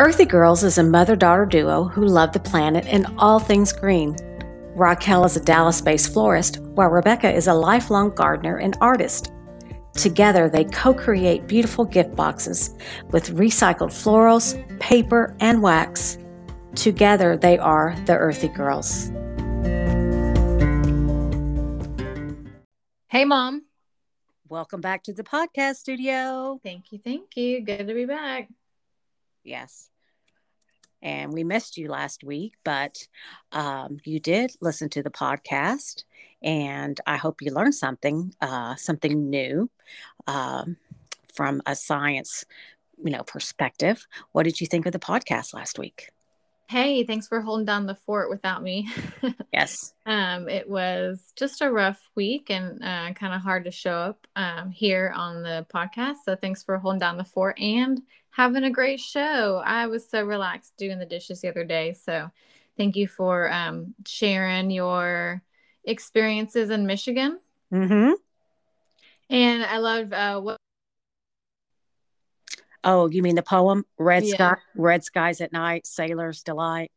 Earthy Girls is a mother daughter duo who love the planet and all things green. Raquel is a Dallas based florist, while Rebecca is a lifelong gardener and artist. Together, they co create beautiful gift boxes with recycled florals, paper, and wax. Together, they are the Earthy Girls. Hey, Mom. Welcome back to the podcast studio. Thank you. Thank you. Good to be back. Yes. And we missed you last week, but um, you did listen to the podcast, and I hope you learned something, uh, something new um, from a science, you know, perspective. What did you think of the podcast last week? Hey, thanks for holding down the fort without me. yes. Um, it was just a rough week and uh, kind of hard to show up um, here on the podcast. So thanks for holding down the fort and having a great show. I was so relaxed doing the dishes the other day. So thank you for um, sharing your experiences in Michigan. Mm-hmm. And I love uh, what Oh, you mean the poem Red yeah. Sky Red Skies at Night, Sailors Delight.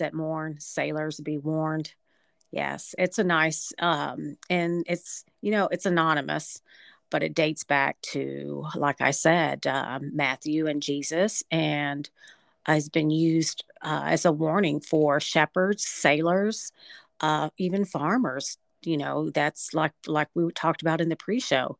At morn, sailors be warned. Yes, it's a nice um and it's you know, it's anonymous, but it dates back to like I said, um, Matthew and Jesus and has been used uh, as a warning for shepherds, sailors, uh, even farmers you know that's like like we talked about in the pre-show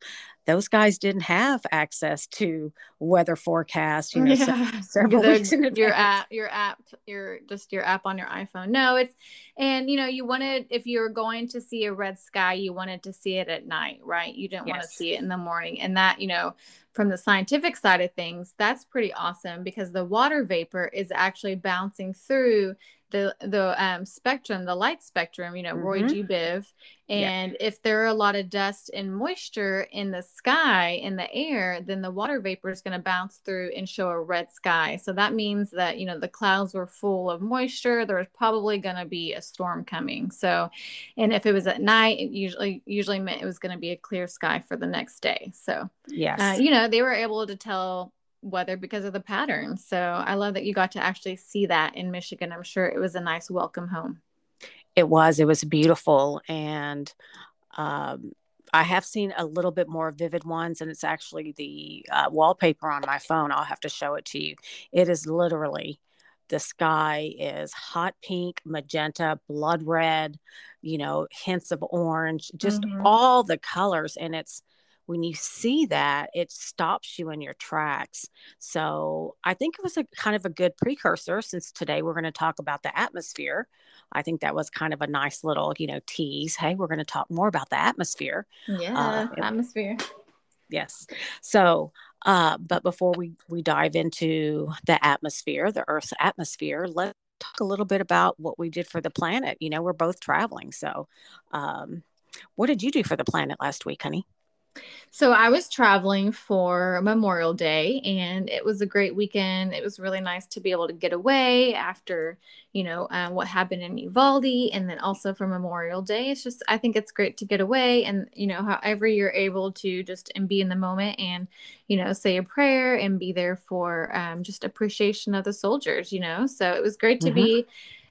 those guys didn't have access to weather forecast you oh, know yeah. several the, weeks in advance. your app your app your just your app on your iphone no it's and you know you wanted if you're going to see a red sky you wanted to see it at night right you didn't yes. want to see it in the morning and that you know from the scientific side of things that's pretty awesome because the water vapor is actually bouncing through the the um, spectrum, the light spectrum, you know, mm-hmm. Roy G. Biv. And yeah. if there are a lot of dust and moisture in the sky, in the air, then the water vapor is going to bounce through and show a red sky. So that means that, you know, the clouds were full of moisture. There was probably going to be a storm coming. So, and if it was at night, it usually, usually meant it was going to be a clear sky for the next day. So, yes, uh, you know, they were able to tell weather because of the pattern. So I love that you got to actually see that in Michigan. I'm sure it was a nice welcome home. It was. It was beautiful. And um, I have seen a little bit more vivid ones, and it's actually the uh, wallpaper on my phone. I'll have to show it to you. It is literally the sky is hot pink, magenta, blood red, you know, hints of orange, just mm-hmm. all the colors. And it's, when you see that, it stops you in your tracks. So I think it was a kind of a good precursor since today we're going to talk about the atmosphere. I think that was kind of a nice little, you know, tease. Hey, we're going to talk more about the atmosphere. Yeah, uh, atmosphere. Yes. So, uh, but before we we dive into the atmosphere, the Earth's atmosphere, let's talk a little bit about what we did for the planet. You know, we're both traveling, so um, what did you do for the planet last week, honey? So I was traveling for Memorial Day and it was a great weekend. It was really nice to be able to get away after, you know, uh, what happened in Uvalde and then also for Memorial Day. It's just, I think it's great to get away and, you know, however you're able to just and be in the moment and, you know, say a prayer and be there for um, just appreciation of the soldiers, you know. So it was great to mm-hmm. be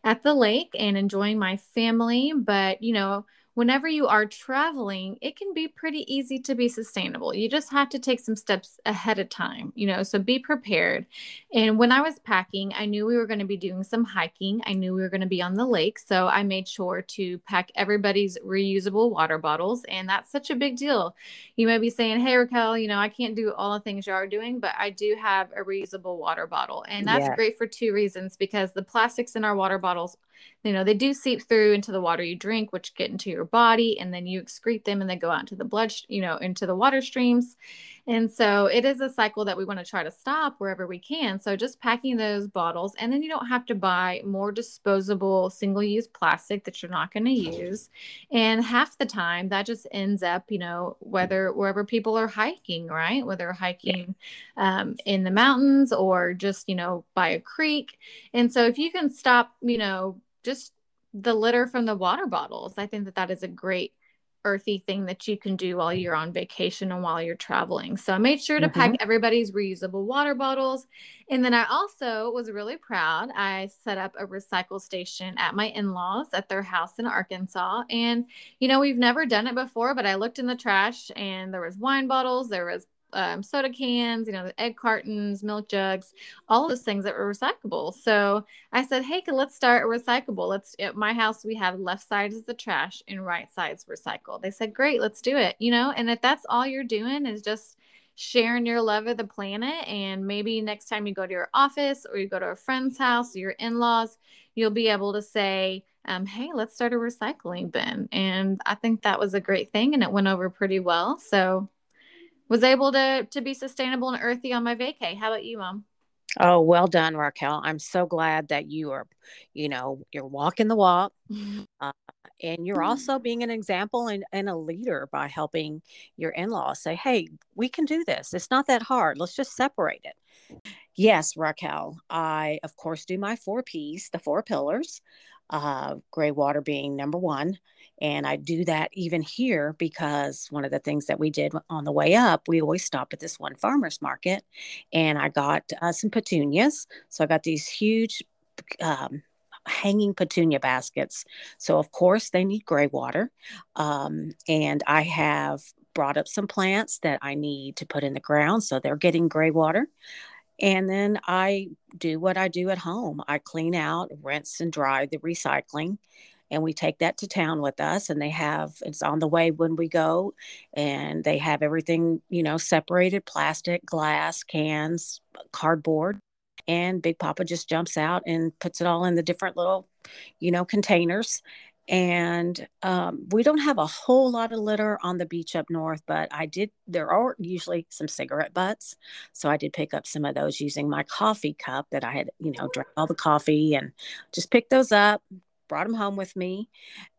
at the lake and enjoying my family. But, you know, whenever you are traveling, it can be pretty easy to be sustainable. You just have to take some steps ahead of time, you know, so be prepared. And when I was packing, I knew we were going to be doing some hiking. I knew we were going to be on the lake. So I made sure to pack everybody's reusable water bottles. And that's such a big deal. You may be saying, hey, Raquel, you know, I can't do all the things you are doing, but I do have a reusable water bottle. And that's yeah. great for two reasons because the plastics in our water bottles you know they do seep through into the water you drink which get into your body and then you excrete them and they go out into the blood you know into the water streams and so it is a cycle that we want to try to stop wherever we can. So just packing those bottles and then you don't have to buy more disposable single use plastic that you're not going to use. And half the time that just ends up you know whether wherever people are hiking right? Whether hiking um, in the mountains or just you know by a creek. And so if you can stop you know just the litter from the water bottles. I think that that is a great earthy thing that you can do while you're on vacation and while you're traveling. So I made sure to mm-hmm. pack everybody's reusable water bottles. And then I also was really proud. I set up a recycle station at my in laws at their house in Arkansas. And, you know, we've never done it before, but I looked in the trash and there was wine bottles, there was um, soda cans, you know, the egg cartons, milk jugs, all those things that were recyclable. So I said, hey, let's start a recyclable. Let's at my house we have left side is the trash and right side's recycle. They said, great, let's do it. You know, and if that's all you're doing is just sharing your love of the planet, and maybe next time you go to your office or you go to a friend's house or your in-laws, you'll be able to say. Um, hey, let's start a recycling bin. And I think that was a great thing and it went over pretty well. So was able to to be sustainable and earthy on my vacay. How about you, mom? Oh, well done, Raquel. I'm so glad that you are, you know, you're walking the walk. Uh, and you're also being an example and, and a leader by helping your in-laws say, hey, we can do this. It's not that hard. Let's just separate it. Yes, Raquel. I, of course, do my four P's, the four pillars, uh, gray water being number one. And I do that even here because one of the things that we did on the way up, we always stopped at this one farmer's market and I got uh, some petunias. So I got these huge um, hanging petunia baskets. So, of course, they need gray water. Um, and I have brought up some plants that I need to put in the ground. So they're getting gray water. And then I do what I do at home. I clean out, rinse, and dry the recycling and we take that to town with us and they have it's on the way when we go and they have everything you know separated plastic glass cans cardboard and big papa just jumps out and puts it all in the different little you know containers and um, we don't have a whole lot of litter on the beach up north but i did there are usually some cigarette butts so i did pick up some of those using my coffee cup that i had you know drank all the coffee and just picked those up brought them home with me.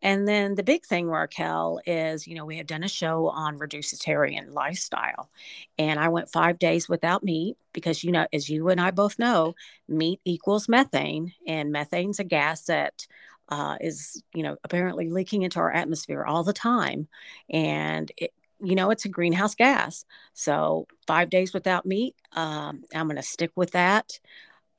And then the big thing, Raquel, is you know, we have done a show on reducetarian lifestyle. And I went five days without meat because, you know, as you and I both know, meat equals methane. And methane's a gas that uh, is, you know, apparently leaking into our atmosphere all the time. And it, you know, it's a greenhouse gas. So five days without meat, um, I'm going to stick with that.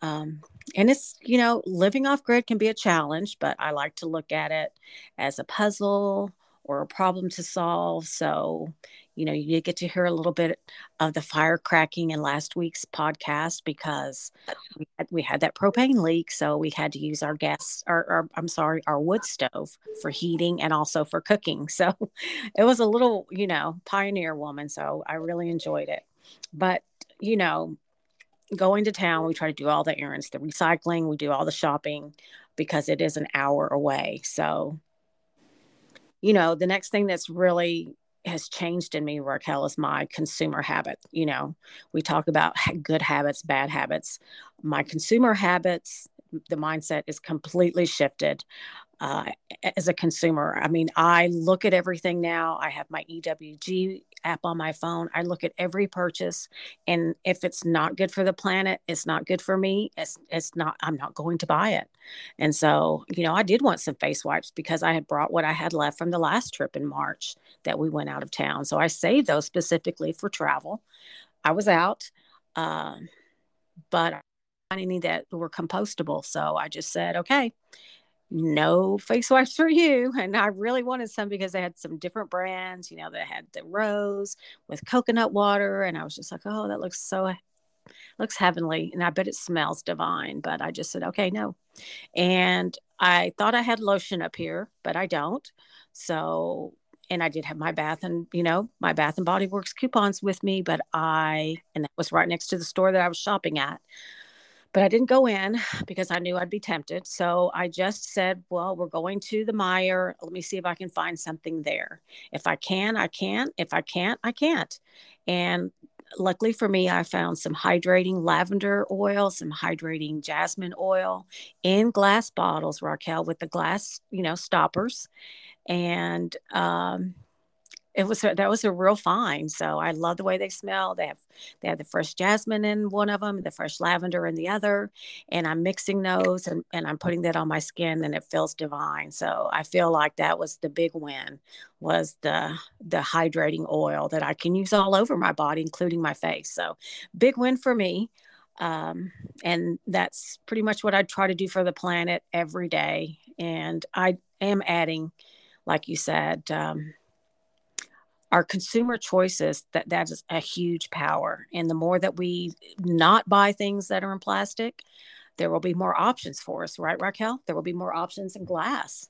Um, and it's, you know, living off grid can be a challenge, but I like to look at it as a puzzle or a problem to solve. So, you know, you get to hear a little bit of the fire cracking in last week's podcast because we had, we had that propane leak. So we had to use our gas, or, or I'm sorry, our wood stove for heating and also for cooking. So it was a little, you know, pioneer woman. So I really enjoyed it. But, you know, going to town, we try to do all the errands, the recycling, we do all the shopping because it is an hour away. So, you know, the next thing that's really has changed in me, Raquel, is my consumer habit. You know, we talk about good habits, bad habits. My consumer habits, the mindset is completely shifted uh, as a consumer. I mean, I look at everything now. I have my EWG app on my phone. I look at every purchase, and if it's not good for the planet, it's not good for me. It's it's not. I'm not going to buy it. And so, you know, I did want some face wipes because I had brought what I had left from the last trip in March that we went out of town. So I saved those specifically for travel. I was out, um, but I didn't need that were compostable. So I just said, okay, no face wipes for you. And I really wanted some because they had some different brands, you know, they had the rose with coconut water. And I was just like, oh, that looks so looks heavenly and I bet it smells divine. But I just said, okay, no. And I thought I had lotion up here, but I don't. So and I did have my bath and you know my Bath and Body Works coupons with me, but I and that was right next to the store that I was shopping at but I didn't go in because I knew I'd be tempted. So I just said, well, we're going to the Meijer. Let me see if I can find something there. If I can, I can. If I can't, I can't. And luckily for me, I found some hydrating lavender oil, some hydrating jasmine oil in glass bottles, Raquel, with the glass, you know, stoppers. And um, it was a, that was a real find. So I love the way they smell. They have they have the fresh jasmine in one of them, the fresh lavender in the other, and I'm mixing those and, and I'm putting that on my skin and it feels divine. So I feel like that was the big win was the the hydrating oil that I can use all over my body, including my face. So big win for me. Um, and that's pretty much what I try to do for the planet every day. And I am adding, like you said, um, our consumer choices that that is a huge power. And the more that we not buy things that are in plastic there will be more options for us right raquel? There will be more options in glass.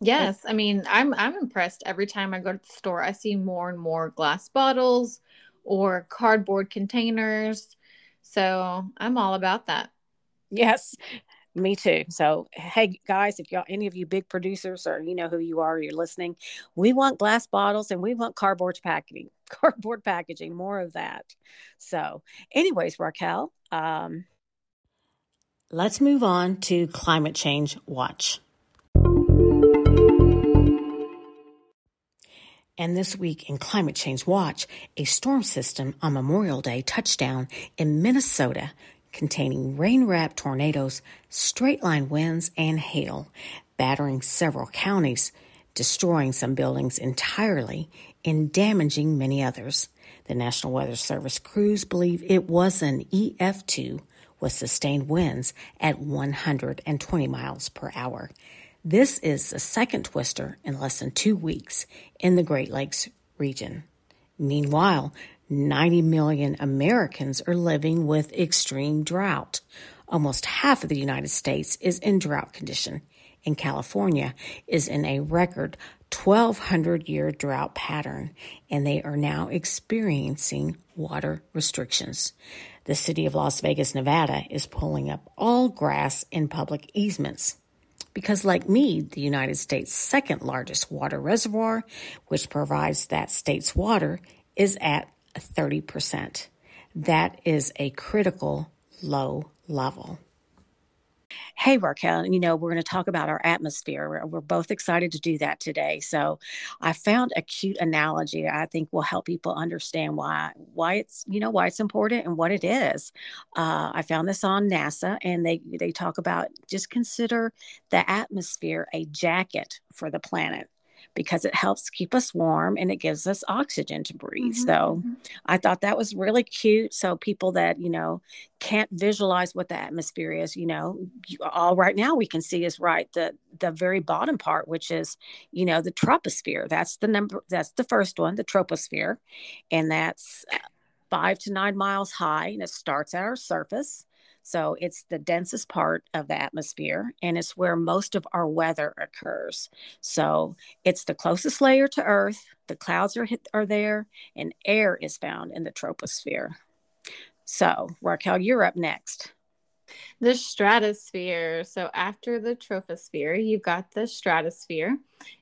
Yes. I mean i'm i'm impressed every time i go to the store i see more and more glass bottles or cardboard containers. So i'm all about that. Yes me too. So, hey guys, if y'all any of you big producers or you know who you are, you're listening, we want glass bottles and we want cardboard packaging, cardboard packaging, more of that. So, anyways, Raquel, um, let's move on to climate change watch. And this week in Climate Change Watch, a storm system on Memorial Day touched down in Minnesota containing rain wrapped tornadoes, straight line winds, and hail, battering several counties, destroying some buildings entirely, and damaging many others. The National Weather Service crews believe it was an EF2 with sustained winds at 120 miles per hour. This is the second twister in less than two weeks in the Great Lakes region. Meanwhile, 90 million Americans are living with extreme drought. Almost half of the United States is in drought condition, and California is in a record 1200 year drought pattern, and they are now experiencing water restrictions. The city of Las Vegas, Nevada is pulling up all grass in public easements because, Lake Mead, the United States' second largest water reservoir, which provides that state's water, is at 30%. That is a critical low level. Hey, Raquel, you know, we're going to talk about our atmosphere. We're, we're, both excited to do that today. So I found a cute analogy I think will help people understand why, why it's, you know, why it's important and what it is. Uh, I found this on NASA and they, they talk about just consider the atmosphere a jacket for the planet because it helps keep us warm and it gives us oxygen to breathe. Mm-hmm. So mm-hmm. I thought that was really cute. So people that, you know, can't visualize what the atmosphere is, you know, all right now we can see is right the the very bottom part, which is, you know, the troposphere. That's the number that's the first one, the troposphere. And that's uh, five to nine miles high and it starts at our surface so it's the densest part of the atmosphere and it's where most of our weather occurs. So it's the closest layer to Earth. The clouds are, are there and air is found in the troposphere. So, Raquel, you're up next. The stratosphere. So, after the troposphere, you've got the stratosphere,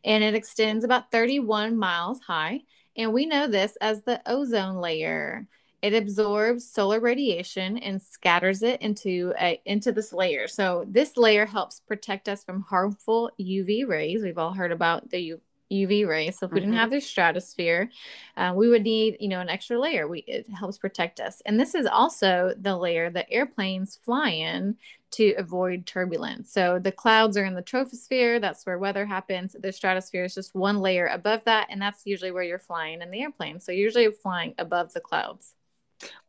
and it extends about 31 miles high. And we know this as the ozone layer. It absorbs solar radiation and scatters it into a into this layer. So this layer helps protect us from harmful UV rays. We've all heard about the U- UV rays. So if we mm-hmm. didn't have the stratosphere, uh, we would need you know an extra layer. We it helps protect us. And this is also the layer that airplanes fly in to avoid turbulence. So the clouds are in the troposphere. That's where weather happens. The stratosphere is just one layer above that, and that's usually where you're flying in the airplane. So usually flying above the clouds.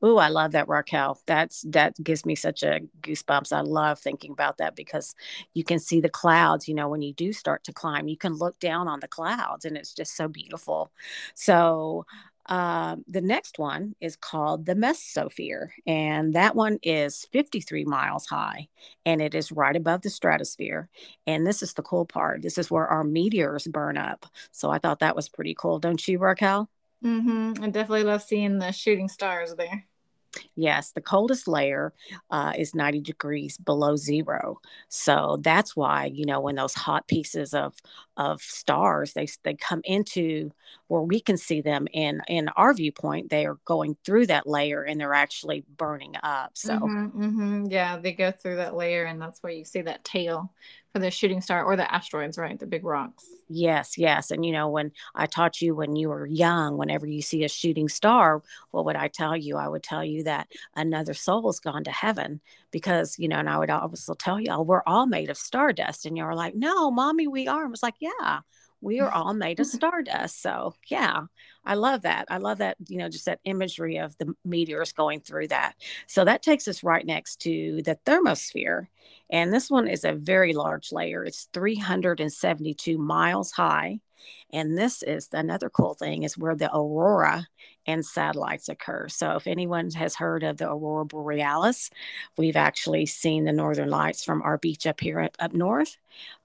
Oh, I love that Raquel. That's that gives me such a goosebumps. I love thinking about that because you can see the clouds, you know, when you do start to climb, you can look down on the clouds and it's just so beautiful. So um, the next one is called the mesosphere, and that one is 53 miles high, and it is right above the stratosphere. And this is the cool part. This is where our meteors burn up. So I thought that was pretty cool, don't you, Raquel? Mm-hmm. I definitely love seeing the shooting stars there. Yes, the coldest layer uh, is 90 degrees below zero. So that's why, you know, when those hot pieces of of stars. They they come into where we can see them in in our viewpoint. They are going through that layer and they're actually burning up. So mm-hmm, mm-hmm. yeah, they go through that layer, and that's where you see that tail for the shooting star or the asteroids, right? The big rocks. Yes, yes. And you know, when I taught you when you were young, whenever you see a shooting star, what would I tell you? I would tell you that another soul's gone to heaven because, you know, and I would also tell y'all, we're all made of stardust. And you're like, no, mommy, we are. I was like, yeah, we are all made of stardust. So, yeah, I love that. I love that, you know, just that imagery of the meteors going through that. So, that takes us right next to the thermosphere. And this one is a very large layer, it's 372 miles high. And this is another cool thing is where the aurora and satellites occur. So if anyone has heard of the aurora borealis, we've actually seen the northern lights from our beach up here up north.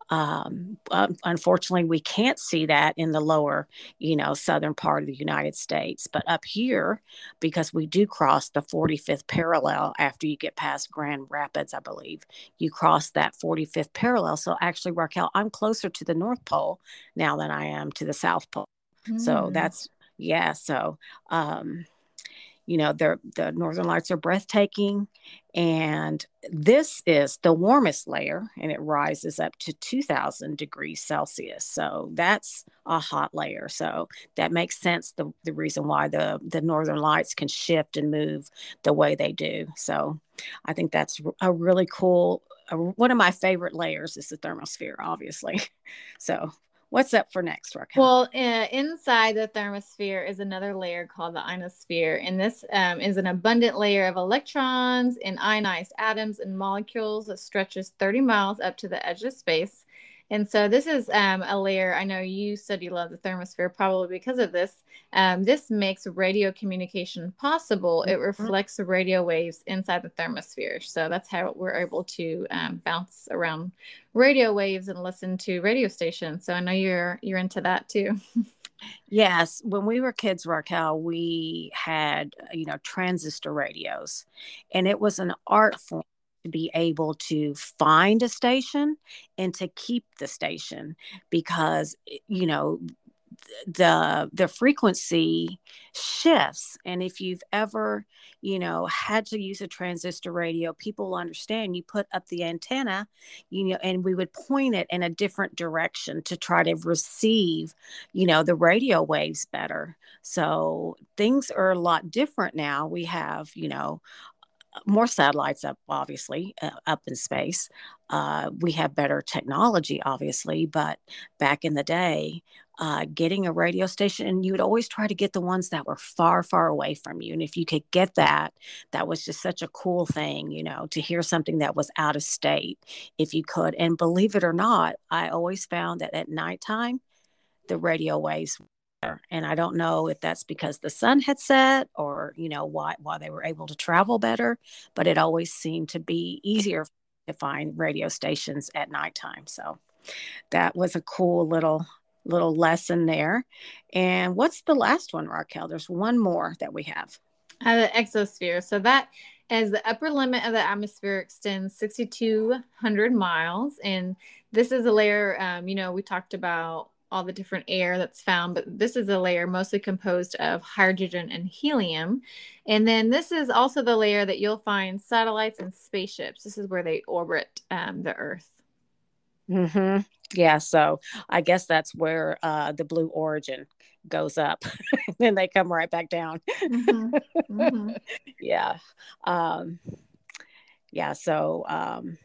Um, unfortunately, we can't see that in the lower, you know, southern part of the United States. But up here, because we do cross the 45th parallel after you get past Grand Rapids, I believe, you cross that 45th parallel. So actually, Raquel, I'm closer to the North Pole now than I am to the South Pole. Mm. So that's, yeah. So, um, you know the the northern lights are breathtaking. And this is the warmest layer and it rises up to 2000 degrees celsius. So that's a hot layer. So that makes sense the, the reason why the the northern lights can shift and move the way they do. So i think that's a really cool one of my favorite layers is the thermosphere obviously. So What's up for next, Raquel? Well, uh, inside the thermosphere is another layer called the ionosphere, and this um, is an abundant layer of electrons and ionized atoms and molecules that stretches 30 miles up to the edge of space. And so this is um, a layer. I know you said you love the thermosphere probably because of this. Um, this makes radio communication possible. It mm-hmm. reflects the radio waves inside the thermosphere. So that's how we're able to um, bounce around radio waves and listen to radio stations. So I know you're you're into that too. Yes, when we were kids, Raquel, we had you know transistor radios, and it was an art form to be able to find a station and to keep the station because eh, you know the the frequency shifts. And if you've ever you know had to use a transistor radio people understand you put up the antenna you know and we would point it in a different direction to try to receive you know the radio waves better. So things are a lot different now. We have you know more satellites up, obviously, uh, up in space. Uh, we have better technology, obviously, but back in the day, uh, getting a radio station, and you would always try to get the ones that were far, far away from you. And if you could get that, that was just such a cool thing, you know, to hear something that was out of state, if you could. And believe it or not, I always found that at nighttime, the radio waves and i don't know if that's because the sun had set or you know why why they were able to travel better but it always seemed to be easier to find radio stations at nighttime so that was a cool little little lesson there. And what's the last one raquel? There's one more that we have. Uh, the exosphere. So that as the upper limit of the atmosphere extends 6200 miles and this is a layer um, you know we talked about all the different air that's found, but this is a layer mostly composed of hydrogen and helium. And then this is also the layer that you'll find satellites and spaceships. This is where they orbit um, the Earth. Mm-hmm. Yeah, so I guess that's where uh, the blue origin goes up, then they come right back down. Mm-hmm. Mm-hmm. yeah, um, yeah. So um,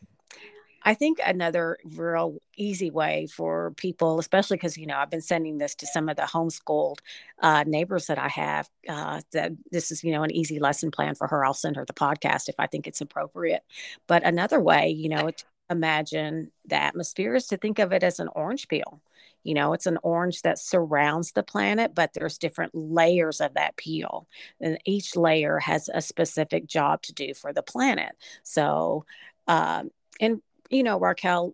I think another real easy way for people, especially because you know I've been sending this to some of the homeschooled uh, neighbors that I have. Uh, that this is you know an easy lesson plan for her. I'll send her the podcast if I think it's appropriate. But another way, you know, to imagine the atmosphere is to think of it as an orange peel. You know, it's an orange that surrounds the planet, but there's different layers of that peel, and each layer has a specific job to do for the planet. So, um, and you know, Raquel,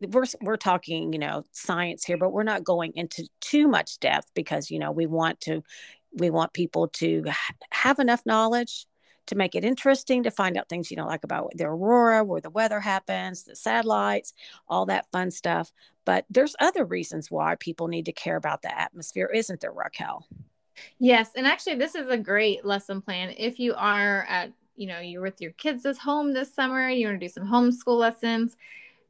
we're we're talking, you know, science here, but we're not going into too much depth because you know we want to we want people to have enough knowledge to make it interesting to find out things you don't like about the aurora where the weather happens the satellites all that fun stuff. But there's other reasons why people need to care about the atmosphere isn't there raquel? Yes and actually this is a great lesson plan. If you are at you know you're with your kids this home this summer you want to do some homeschool lessons.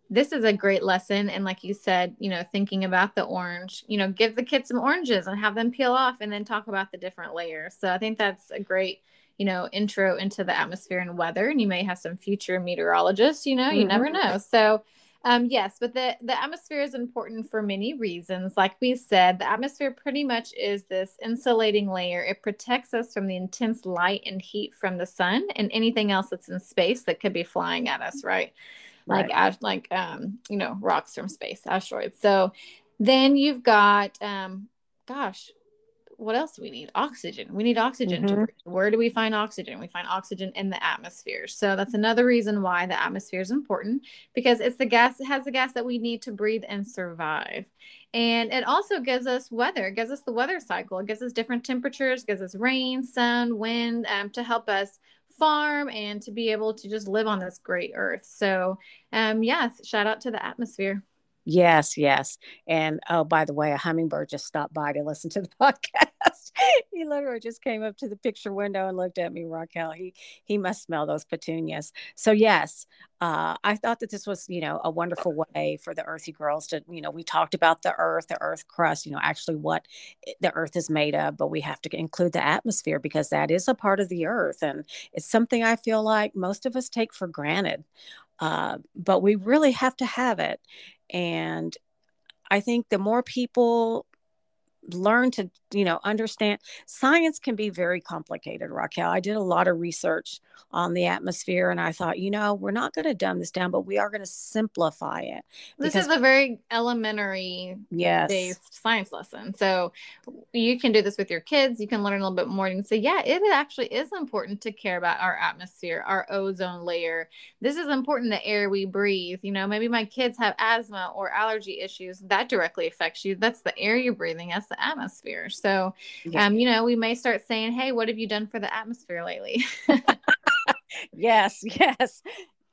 This is a great lesson and like you said you know thinking about the orange you know give the kids some oranges and have them peel off and then talk about the different layers. So i think that's a great you know intro into the atmosphere and weather and you may have some future meteorologists you know you mm-hmm. never know. So um, yes, but the, the atmosphere is important for many reasons. Like we said, the atmosphere pretty much is this insulating layer. It protects us from the intense light and heat from the sun and anything else that's in space that could be flying at us, right? like right. Ash, like um, you know, rocks from space, asteroids. So then you've got um, gosh, what else do we need? Oxygen. We need oxygen mm-hmm. to breathe. Where do we find oxygen? We find oxygen in the atmosphere. So that's another reason why the atmosphere is important because it's the gas, it has the gas that we need to breathe and survive. And it also gives us weather, it gives us the weather cycle. It gives us different temperatures, gives us rain, sun, wind um, to help us farm and to be able to just live on this great earth. So, um, yes, shout out to the atmosphere. Yes, yes. And oh, by the way, a hummingbird just stopped by to listen to the podcast. he literally just came up to the picture window and looked at me, Raquel. He he must smell those petunias. So yes, uh, I thought that this was, you know, a wonderful way for the earthy girls to, you know, we talked about the earth, the earth crust, you know, actually what the earth is made of, but we have to include the atmosphere because that is a part of the earth. And it's something I feel like most of us take for granted. Uh, but we really have to have it. And I think the more people learn to you know understand. Science can be very complicated raquel. I did a lot of research on the atmosphere and i thought you know we're not going to dumb this down but we are going to simplify it this is a very elementary yes. based science lesson so you can do this with your kids you can learn a little bit more and say yeah it actually is important to care about our atmosphere our ozone layer. This is important the air we breathe you know maybe my kids have asthma or allergy issues that directly affects you that's the air you're breathing that's the atmosphere so, yeah. um, you know, we may start saying, "Hey, what have you done for the atmosphere lately?" yes, yes.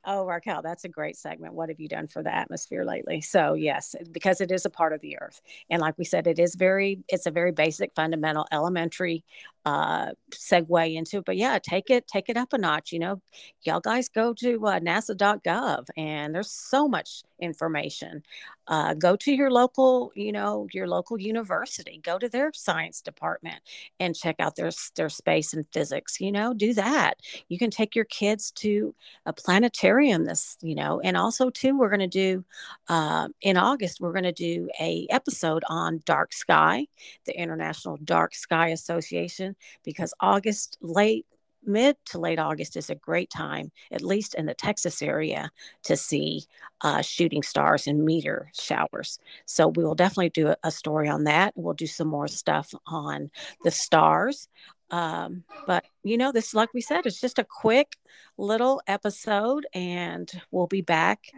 Oh, Raquel, that's a great segment. What have you done for the atmosphere lately? So, yes, because it is a part of the earth. And like we said, it is very, it's a very basic, fundamental, elementary uh, segue into it. But yeah, take it, take it up a notch. You know, y'all guys go to uh, nasa.gov and there's so much information. Uh, go to your local, you know, your local university, go to their science department and check out their, their space and physics, you know, do that. You can take your kids to a planetarium this, you know, and also too, we're going to do uh, in August, we're going to do a episode on dark sky, the International Dark Sky Association because August, late, mid to late August is a great time, at least in the Texas area, to see uh, shooting stars and meteor showers. So we will definitely do a, a story on that. We'll do some more stuff on the stars. Um, but you know, this, like we said, it's just a quick little episode, and we'll be back,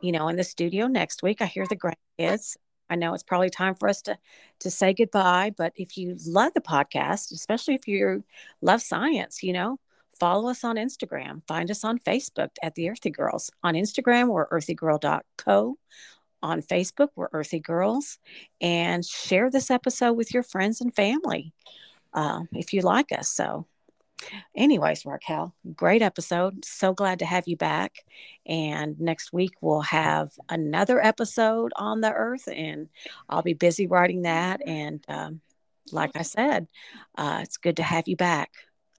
you know, in the studio next week. I hear the grandkids I know it's probably time for us to to say goodbye, but if you love the podcast, especially if you love science, you know, follow us on Instagram. Find us on Facebook at the Earthy Girls. On Instagram, we're earthygirl.co. On Facebook, we're Earthy Girls. And share this episode with your friends and family uh, if you like us. So anyways, Raquel, great episode. So glad to have you back. And next week we'll have another episode on the earth, and I'll be busy writing that. And um, like I said, uh, it's good to have you back.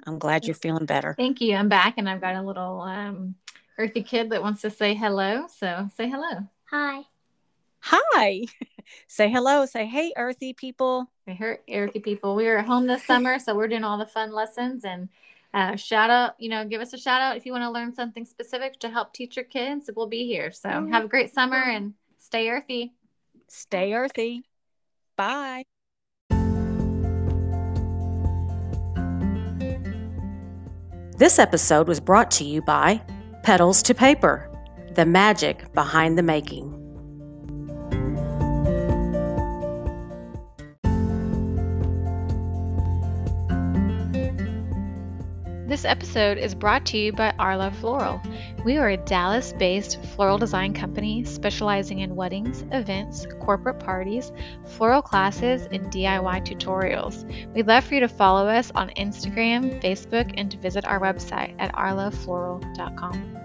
I'm glad you're feeling better. Thank you. I'm back, and I've got a little um, earthy kid that wants to say hello. So say hello. Hi. Hi. say hello. Say hey, earthy people. Hey, earthy people. We are at home this summer, so we're doing all the fun lessons and uh, shout out. You know, give us a shout out if you want to learn something specific to help teach your kids. We'll be here. So mm-hmm. have a great summer and stay earthy. Stay earthy. Bye. This episode was brought to you by Petals to Paper, the magic behind the making. This episode is brought to you by Arla Floral. We are a Dallas based floral design company specializing in weddings, events, corporate parties, floral classes, and DIY tutorials. We'd love for you to follow us on Instagram, Facebook, and to visit our website at arlafloral.com.